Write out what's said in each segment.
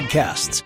podcasts.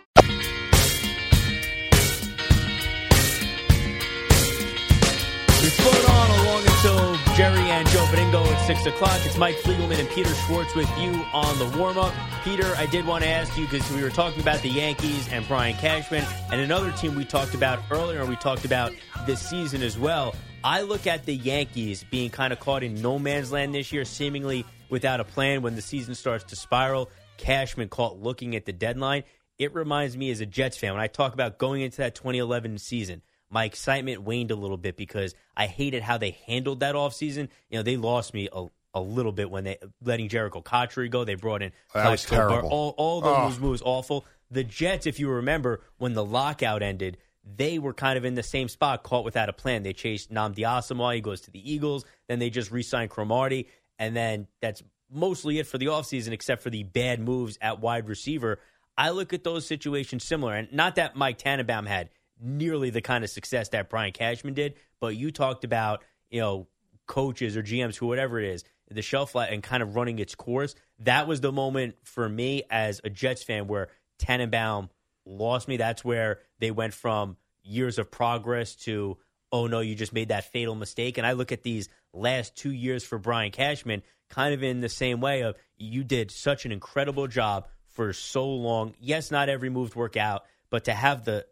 We float on along until Jerry and Joe Benigno at 6 o'clock. It's Mike Fliegelman and Peter Schwartz with you on the warm up. Peter, I did want to ask you because we were talking about the Yankees and Brian Cashman and another team we talked about earlier, we talked about this season as well. I look at the Yankees being kind of caught in no man's land this year, seemingly without a plan when the season starts to spiral. Cashman caught looking at the deadline. It reminds me as a Jets fan when I talk about going into that 2011 season, my excitement waned a little bit because I hated how they handled that offseason. You know, they lost me a, a little bit when they letting Jerricho Cotchery go. They brought in that was terrible. All, all those oh. moves awful. The Jets, if you remember, when the lockout ended, they were kind of in the same spot, caught without a plan. They chased Nnamdi Asomugha. He goes to the Eagles. Then they just re-signed Cromartie. And then that's mostly it for the offseason, except for the bad moves at wide receiver. I look at those situations similar, and not that Mike Tannenbaum had nearly the kind of success that Brian Cashman did, but you talked about, you know, coaches or GMs who whatever it is, the shelf life and kind of running its course. That was the moment for me as a Jets fan where Tannenbaum lost me. That's where they went from years of progress to, oh no, you just made that fatal mistake. And I look at these last two years for Brian Cashman kind of in the same way of you did such an incredible job for so long. Yes, not every move work out, but to have the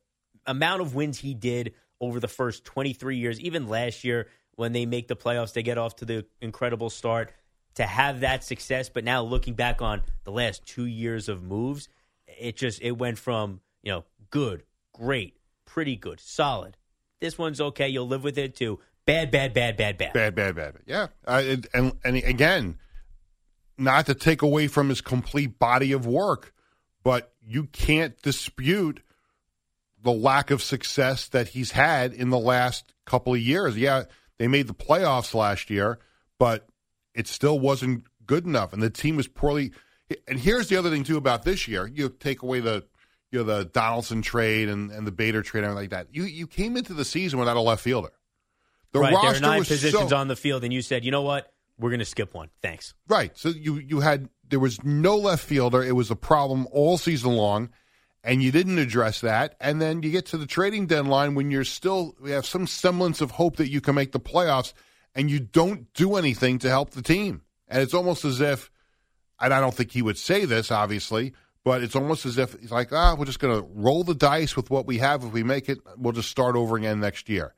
amount of wins he did over the first 23 years, even last year when they make the playoffs, they get off to the incredible start. To have that success, but now looking back on the last two years of moves, it just it went from you know good, great, pretty good, solid. This one's okay. You'll live with it too. Bad, bad, bad, bad, bad. Bad, bad, bad. Yeah. Uh, and, and, and again, not to take away from his complete body of work, but you can't dispute the lack of success that he's had in the last couple of years. Yeah, they made the playoffs last year, but it still wasn't good enough, and the team was poorly. And here's the other thing too about this year: you take away the you know the Donaldson trade and, and the Bader trade and everything like that. You you came into the season without a left fielder. The right, there are nine positions so, on the field, and you said, you know what, we're going to skip one. Thanks. Right. So you you had there was no left fielder. It was a problem all season long, and you didn't address that. And then you get to the trading deadline when you're still we have some semblance of hope that you can make the playoffs, and you don't do anything to help the team. And it's almost as if, and I don't think he would say this, obviously, but it's almost as if he's like, ah, we're just going to roll the dice with what we have. If we make it, we'll just start over again next year.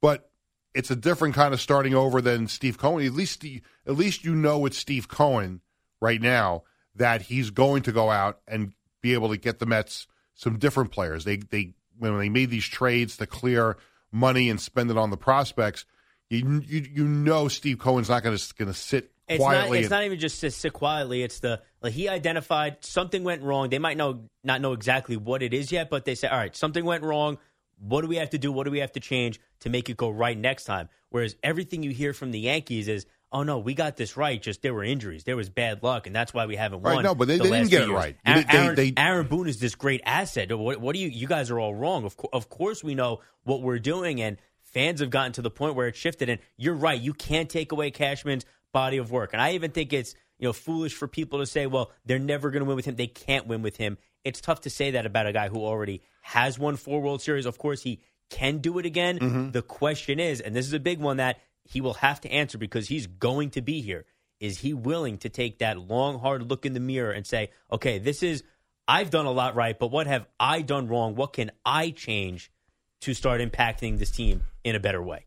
But it's a different kind of starting over than Steve Cohen. At least, at least you know it's Steve Cohen right now that he's going to go out and be able to get the Mets some different players. They they when they made these trades to clear money and spend it on the prospects, you you, you know Steve Cohen's not going to going to sit it's quietly. Not, it's not even just to sit quietly. It's the like he identified something went wrong. They might know not know exactly what it is yet, but they say, all right, something went wrong. What do we have to do? What do we have to change to make it go right next time? Whereas everything you hear from the Yankees is, oh no, we got this right. Just there were injuries, there was bad luck, and that's why we haven't won. Right, no, but they, the they didn't get it years. right. Aaron, Aaron, they, Aaron, Boone is this great asset. What, what do you? You guys are all wrong. Of, co- of course, we know what we're doing, and fans have gotten to the point where it shifted. And you're right. You can't take away Cashman's body of work, and I even think it's you know foolish for people to say, well, they're never going to win with him. They can't win with him. It's tough to say that about a guy who already has won four World Series. Of course, he can do it again. Mm-hmm. The question is, and this is a big one that he will have to answer because he's going to be here. Is he willing to take that long, hard look in the mirror and say, okay, this is I've done a lot right, but what have I done wrong? What can I change to start impacting this team in a better way?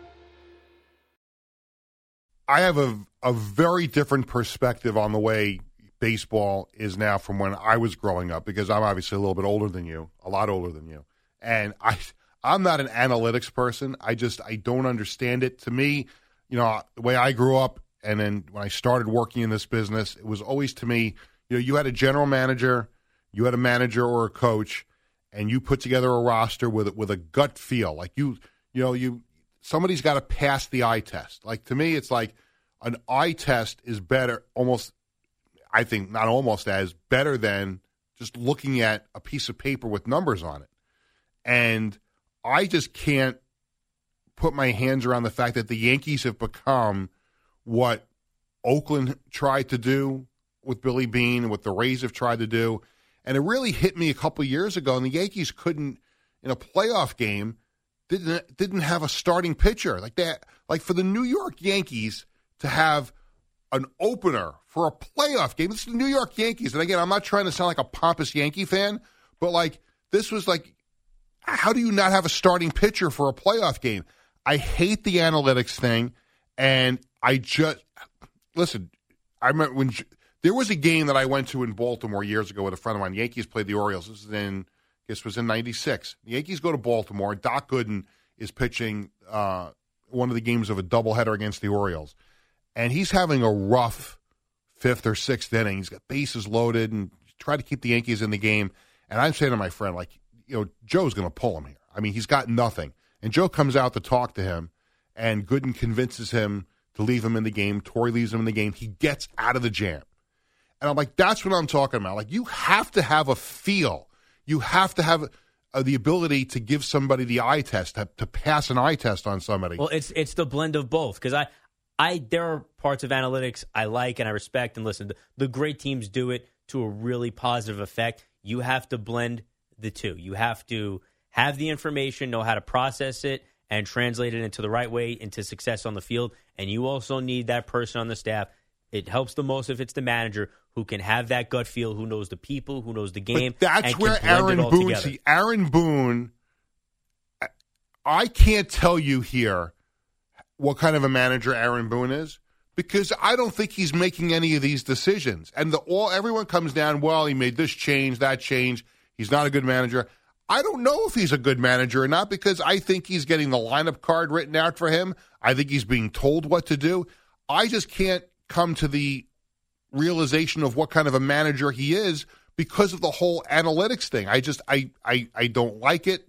I have a a very different perspective on the way baseball is now from when I was growing up because I'm obviously a little bit older than you, a lot older than you. And I I'm not an analytics person. I just I don't understand it. To me, you know, the way I grew up and then when I started working in this business, it was always to me, you know, you had a general manager, you had a manager or a coach and you put together a roster with with a gut feel. Like you you know, you somebody's got to pass the eye test. Like to me, it's like an eye test is better, almost. I think not almost as better than just looking at a piece of paper with numbers on it. And I just can't put my hands around the fact that the Yankees have become what Oakland tried to do with Billy Beane and what the Rays have tried to do. And it really hit me a couple years ago, and the Yankees couldn't, in a playoff game, didn't didn't have a starting pitcher like that. Like for the New York Yankees to have an opener for a playoff game. This is the New York Yankees, and again, I'm not trying to sound like a pompous Yankee fan, but like this was like, how do you not have a starting pitcher for a playoff game? I hate the analytics thing, and I just listen. I remember when there was a game that I went to in Baltimore years ago with a friend of mine. Yankees played the Orioles. This is in this was in '96. The Yankees go to Baltimore. Doc Gooden is pitching uh, one of the games of a doubleheader against the Orioles, and he's having a rough fifth or sixth inning. He's got bases loaded and try to keep the Yankees in the game. And I'm saying to my friend, like, you know, Joe's going to pull him here. I mean, he's got nothing. And Joe comes out to talk to him, and Gooden convinces him to leave him in the game. Torre leaves him in the game. He gets out of the jam. And I'm like, that's what I'm talking about. Like, you have to have a feel you have to have uh, the ability to give somebody the eye test to, to, pass an eye test on somebody. Well, it's it's the blend of both because I I there are parts of analytics I like and I respect and listen. The, the great teams do it to a really positive effect. You have to blend the two. You have to have the information, know how to process it, and translate it into the right way into success on the field. And you also need that person on the staff. It helps the most if it's the manager who can have that gut feel, who knows the people, who knows the game. But that's where Aaron Boone. See, Aaron Boone. I can't tell you here what kind of a manager Aaron Boone is because I don't think he's making any of these decisions. And the all everyone comes down. Well, he made this change, that change. He's not a good manager. I don't know if he's a good manager or not because I think he's getting the lineup card written out for him. I think he's being told what to do. I just can't come to the realization of what kind of a manager he is because of the whole analytics thing. I just I I, I don't like it.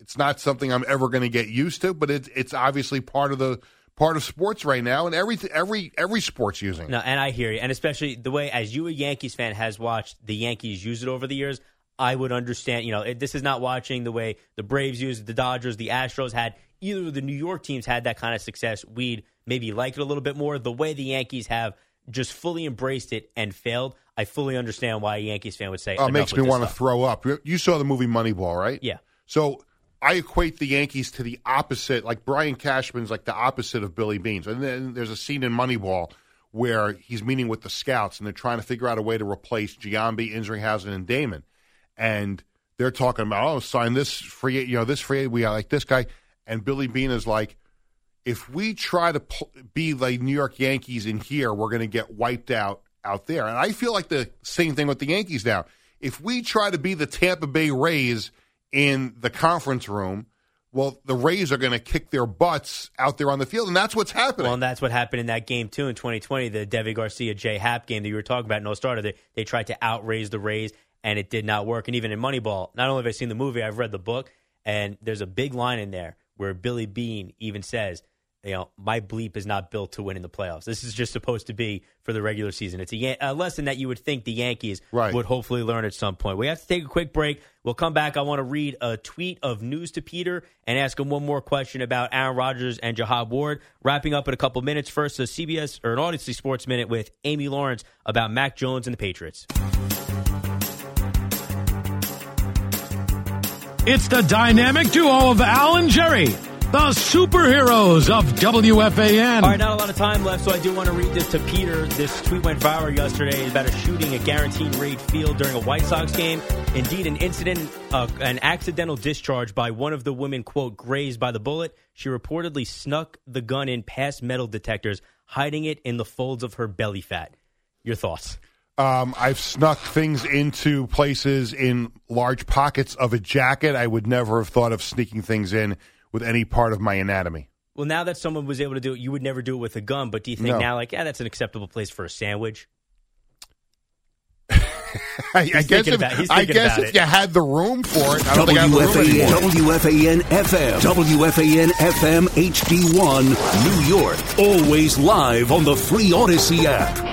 It's not something I'm ever going to get used to, but it's it's obviously part of the part of sports right now, and every every every sports using. No, and I hear you, and especially the way as you a Yankees fan has watched the Yankees use it over the years. I would understand. You know, it, this is not watching the way the Braves use it, the Dodgers, the Astros had. Either the New York teams had that kind of success. We'd maybe like it a little bit more. The way the Yankees have just fully embraced it and failed, I fully understand why a Yankees fan would say. Oh, it makes me want to throw up. You saw the movie Moneyball, right? Yeah. So I equate the Yankees to the opposite. Like Brian Cashman's like the opposite of Billy Beane's. And then there's a scene in Moneyball where he's meeting with the scouts and they're trying to figure out a way to replace Giambi, Isringhausen, and Damon. And they're talking about, oh, sign this free, you know, this free, we like this guy. And Billy Beane is like, if we try to be like New York Yankees in here, we're going to get wiped out out there. And I feel like the same thing with the Yankees now. If we try to be the Tampa Bay Rays in the conference room, well, the Rays are going to kick their butts out there on the field, and that's what's happening. Well, and that's what happened in that game too in 2020, the Deivi Garcia J Happ game that you were talking about. No starter. They, they tried to outraise the Rays, and it did not work. And even in Moneyball, not only have I seen the movie, I've read the book, and there's a big line in there where Billy Beane even says you know, my bleep is not built to win in the playoffs. This is just supposed to be for the regular season. It's a, Yan- a lesson that you would think the Yankees Right. would hopefully learn at some point. We have to take a quick break. We'll come back. I want to read a tweet of news to Peter and ask him one more question about Aaron Rodgers and Jahab Ward. Wrapping up in a couple minutes. First, a CBS or an Audacy Sports Minute with Amy Lawrence about Mac Jones and the Patriots. It's the dynamic duo of Al and Jerry, the superheroes of WFAN. All right, not a lot of time left, so I do want to read this to Peter. This tweet went viral yesterday about a shooting at Guaranteed Rate Field during a White Sox game. Indeed, an incident, uh, an accidental discharge by one of the women, quote, grazed by the bullet. She reportedly snuck the gun in past metal detectors, hiding it in the folds of her belly fat. Your thoughts? Um, I've snuck things into places in large pockets of a jacket. I would never have thought of sneaking things in with any part of my anatomy. Well, now that someone was able to do it, you would never do it with a gun, but do you think No. now, like, yeah, that's an acceptable place for a sandwich? I, I guess thinking if, about- he's I thinking guess about if it. you had the room for it, I don't think I have the room WFAN, anymore. WFAN FM, WFAN FM HD1, New York. Always live on the free Audacy app.